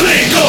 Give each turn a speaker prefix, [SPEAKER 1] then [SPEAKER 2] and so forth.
[SPEAKER 1] Click go.